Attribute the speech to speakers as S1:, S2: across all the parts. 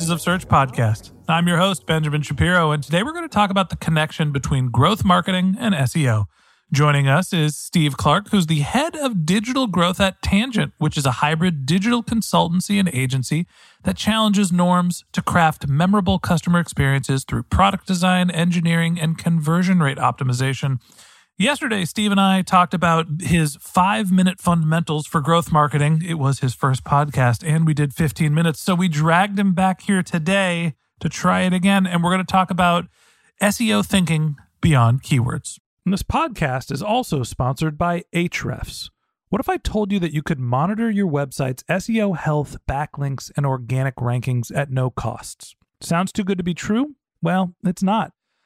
S1: Voices of Search podcast. I'm your host, Benjamin Shapiro, and today we're going to talk about the connection between growth marketing and SEO. Joining us is Steve Clark, who's the head of digital growth at Tangent, which is a hybrid digital consultancy and agency that challenges norms to craft memorable customer experiences through product design, engineering, and conversion rate optimization. Yesterday, Steve and I talked about his five minute fundamentals for growth marketing. It was his first podcast, and we did 15 minutes. So we dragged him back here today to try it again. And we're going to talk about SEO thinking beyond keywords. And this podcast is also sponsored by Ahrefs. What if I told you that you could monitor your website's SEO health, backlinks, and organic rankings at no costs? Sounds too good to be true? Well, it's not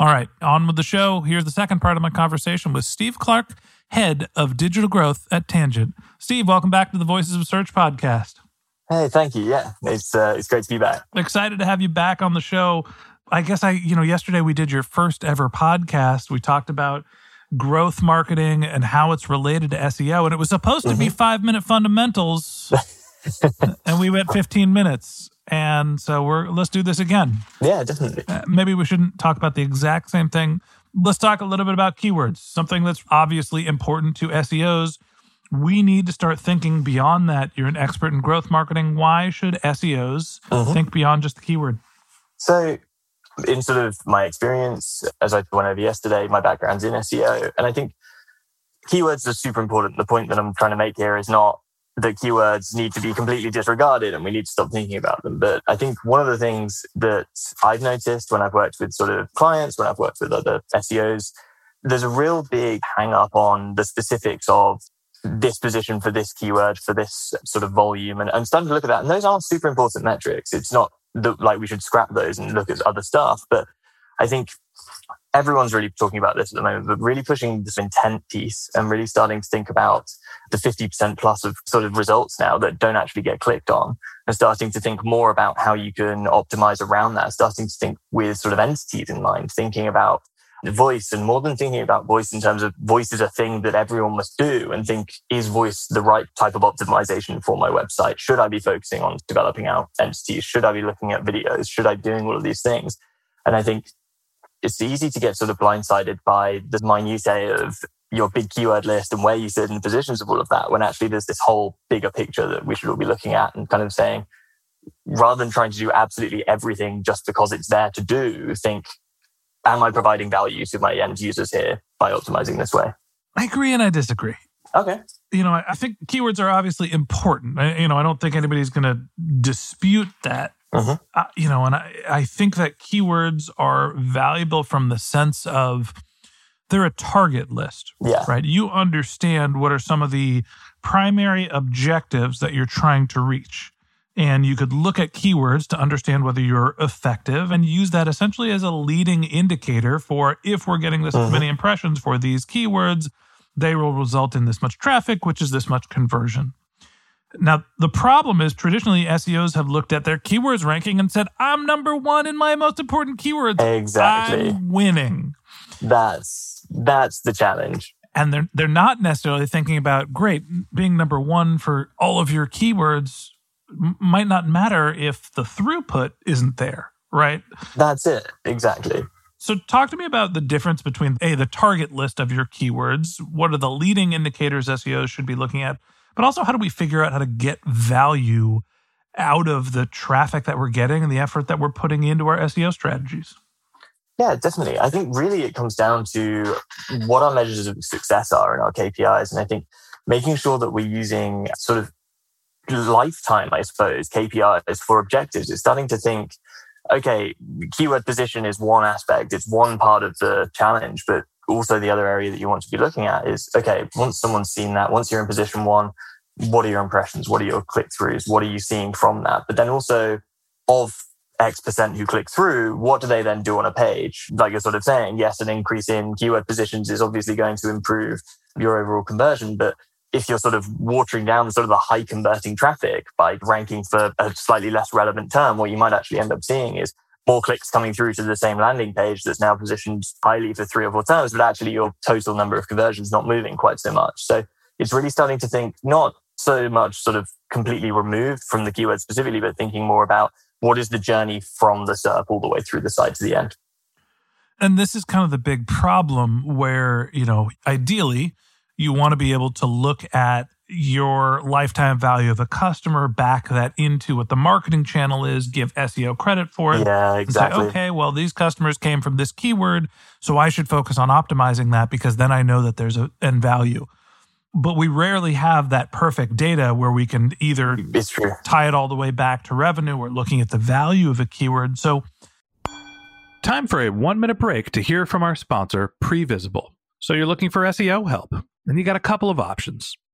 S1: All right, on with the show. Here's the second part of my conversation with Steve Clark, head of digital growth at Tangent. Steve, welcome back to the Voices of Search podcast.
S2: Hey, thank you. Yeah, it's uh, it's great to be back.
S1: Excited to have you back on the show. I guess I, you know, yesterday we did your first ever podcast. We talked about growth marketing and how it's related to SEO, and it was supposed to be five minute fundamentals, and we went 15 minutes. And so we're let's do this again.
S2: Yeah, definitely.
S1: Uh, maybe we shouldn't talk about the exact same thing. Let's talk a little bit about keywords, something that's obviously important to SEOs. We need to start thinking beyond that. You're an expert in growth marketing. Why should SEOs
S2: Mhm.
S1: think beyond just the keyword?
S2: So, in sort of my experience, as I went over yesterday, my background's in SEO, and I think keywords are super important. The point that I'm trying to make here is not that keywords need to be completely disregarded and we need to stop thinking about them. But I think one of the things that I've noticed when I've worked with sort of clients, when I've worked with other SEOs, there's a real big hang up on the specifics of this position for this keyword for this sort of volume and I'm starting to look at that and those are super important metrics it's not that like we should scrap those and look at other stuff but I think everyone's really talking about this at the moment but really pushing this intent piece and really starting to think about the 50% plus of sort of results now that don't actually get clicked on and starting to think more about how you can optimize around that starting to think with sort of entities in mind thinking about voice and more than thinking about voice in terms of voice is a thing that everyone must do and think is voice the right type of optimization for my website? Should i be focusing on developing out entities? Should i be looking at videos? Should i be doing all of these things? And i think it's easy to get sort of blindsided by the minutiae of your big keyword list and where you sit in the positions of all of that when actually there's this whole bigger picture that we should all be looking at and kind of saying rather than trying to do absolutely everything just because it's there to do think am I providing value to my end users here by optimizing this way?
S1: I agree and I disagree.
S2: Okay.
S1: You know, I think keywords are obviously important. I, you know, I don't think anybody's going to dispute that.
S2: Mm-hmm.
S1: Uh, you know, and I, I think that keywords are valuable from the sense of they're a target list,
S2: Yeah.
S1: right? You understand what are some of the primary objectives that you're trying to reach. And you could look at keywords to understand whether you're effective and use that essentially as a leading indicator for if we're getting this
S2: Mhm.
S1: many impressions for these keywords, they will result in this much traffic, which is this much conversion. Now, the problem is traditionally SEOs have looked at their keywords ranking and said, I'm number one in my most important keywords.
S2: Exactly.
S1: I'm winning.
S2: That's that's the challenge.
S1: And they're they're not necessarily thinking about great being number one for all of your keywords m- might not matter if the throughput isn't there, right?
S2: That's it. Exactly.
S1: So talk to me about the difference between a the target list of your keywords. What are the leading indicators SEOs should be looking at? But also how do we figure out how to get value out of the traffic that we're getting and the effort that we're putting into our SEO strategies?
S2: Yeah, definitely. I think really it comes down to what our measures of success are in our KPIs. And I think making sure that we're using sort of lifetime, I suppose, KPIs for objectives. It's starting to think, okay, keyword position is one aspect, it's one part of the challenge, but also the other area that you want to be looking at is, okay, once someone's seen that, once you're in position one, what are your impressions? What are your click throughs? What are you seeing from that? But then also of X percent who click through, what do they then do on a page? Like you're sort of saying, yes, an increase in keyword positions is obviously going to improve your overall conversion. But if you're sort of watering down sort of the high converting traffic by ranking for a slightly less relevant term, what you might actually end up seeing is more clicks coming through to the same landing page that's now positioned highly for three or four terms, but actually your total number of conversions not moving quite so much. So it's really starting to think not so much sort of completely removed from the keyword specifically, but thinking more about what is the journey from the SERP all the way through the site to the end.
S1: And this is kind of the big problem where, you know, ideally you want to be able to look at your lifetime value of a customer, back that into what the marketing channel is, give SEO credit for it.
S2: Yeah,
S1: and say,
S2: exactly.
S1: okay, well, these customers came from this keyword, so I should focus on optimizing that because then I know that there's a end value. But we rarely have that perfect data where we can either tie it all the way back to revenue or looking at the value of a keyword. So, time for a one minute break to hear from our sponsor, Previsible. So, you're looking for SEO help, and you got a couple of options.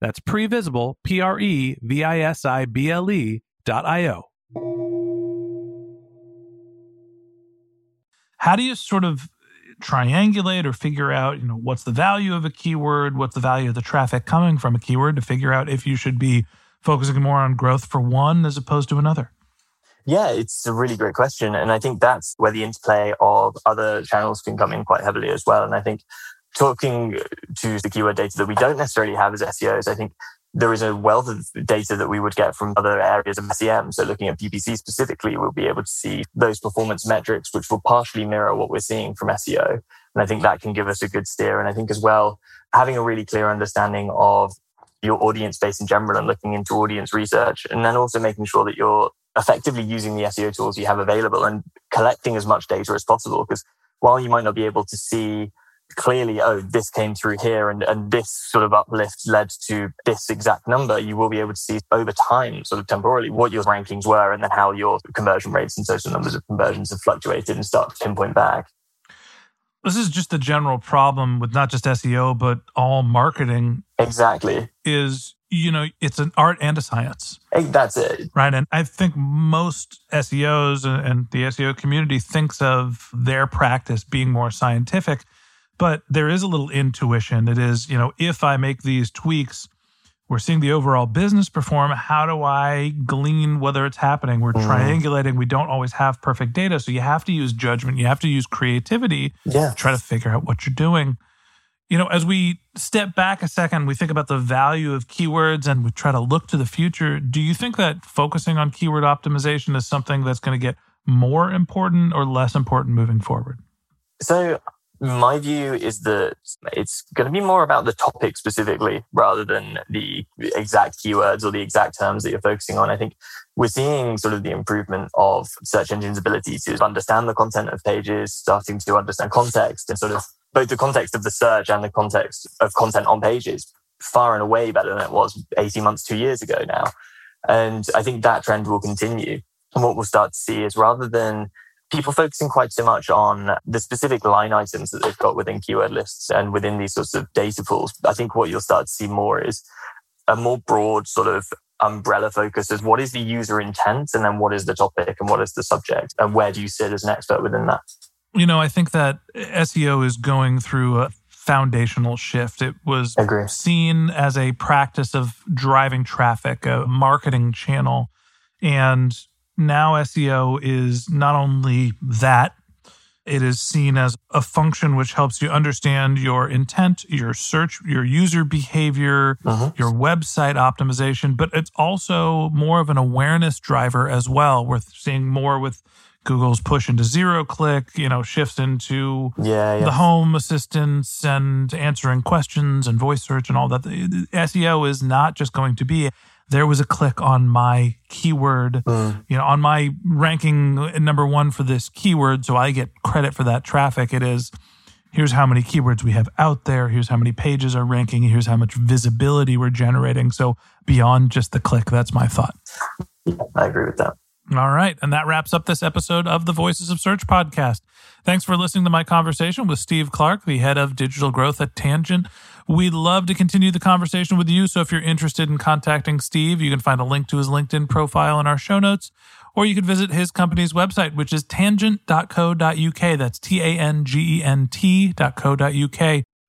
S1: That's Previsible, P R E V I S I B L E dot I O. How do you sort of triangulate or figure out, you know, what's the value of a keyword, what's the value of the traffic coming from a keyword to figure out if you should be focusing more on growth for one as opposed to another?
S2: Yeah, it's a really great question. And I think that's where the interplay of other channels can come in quite heavily as well. And I think talking to the keyword data that we don't necessarily have as SEOs, I think there is a wealth of data that we would get from other areas of SEM. So looking at PPC specifically, we'll be able to see those performance metrics, which will partially mirror what we're seeing from SEO. And I think that can give us a good steer. And I think as well, having a really clear understanding of your audience base in general and looking into audience research, and then also making sure that you're effectively using the SEO tools you have available and collecting as much data as possible. Because while you might not be able to see clearly, oh, this came through here and, and this sort of uplift led to this exact number, you will be able to see over time, sort of temporally, what your rankings were and then how your conversion rates and total numbers of conversions have fluctuated and start to pinpoint back.
S1: This is just the general problem with not just SEO, but all marketing.
S2: Exactly.
S1: Is, you know, it's an art and a science.
S2: That's it.
S1: Right. And I think most SEOs and the SEO community thinks of their practice being more scientific, but there is a little intuition. It is, you know, if I make these tweaks, we're seeing the overall business perform. How do I glean whether it's happening? We're mm. triangulating. We don't always have perfect data. So you have to use judgment. You have to use creativity
S2: yeah.
S1: to try to figure out what you're doing. You know, as we step back a second, we think about the value of keywords and we try to look to the future. Do you think that focusing on keyword optimization is something that's going to get more important or less important moving forward?
S2: So my view is that it's going to be more about the topic specifically rather than the exact keywords or the exact terms that you're focusing on. I think we're seeing sort of the improvement of search engines' ability to understand the content of pages, starting to understand context and sort of both the context of the search and the context of content on pages far and away better than it was 18 months, two years ago now. And I think that trend will continue. And what we'll start to see is rather than people focusing quite so much on the specific line items that they've got within keyword lists and within these sorts of data pools. I think what you'll start to see more is a more broad sort of umbrella focus is what is the user intent and then what is the topic and what is the subject and where do you sit as an expert within that?
S1: You know, I think that SEO is going through a foundational shift. It was seen as a practice of driving traffic, a marketing channel. And now SEO is not only that, it is seen as a function which helps you understand your intent, your search, your user behavior, uh-huh. your website optimization, but it's also more of an awareness driver as well. We're seeing more with Google's push into zero click, you know, shifts into
S2: yeah, yeah.
S1: the home assistance and answering questions and voice search and all that. The SEO is not just going to be there was a click on my keyword, mm. you know, on my ranking number one for this keyword. So I get credit for that traffic. It is here's how many keywords we have out there. Here's how many pages are ranking. Here's how much visibility we're generating. So beyond just the click, that's my thought.
S2: I agree with that.
S1: All right. And that wraps up this episode of the Voices of Search podcast. Thanks for listening to my conversation with Steve Clark, the head of digital growth at Tangent. We'd love to continue the conversation with you. So if you're interested in contacting Steve, you can find a link to his LinkedIn profile in our show notes, or you can visit his company's website, which is tangent.co.uk. That's T A N G E N T.co.uk.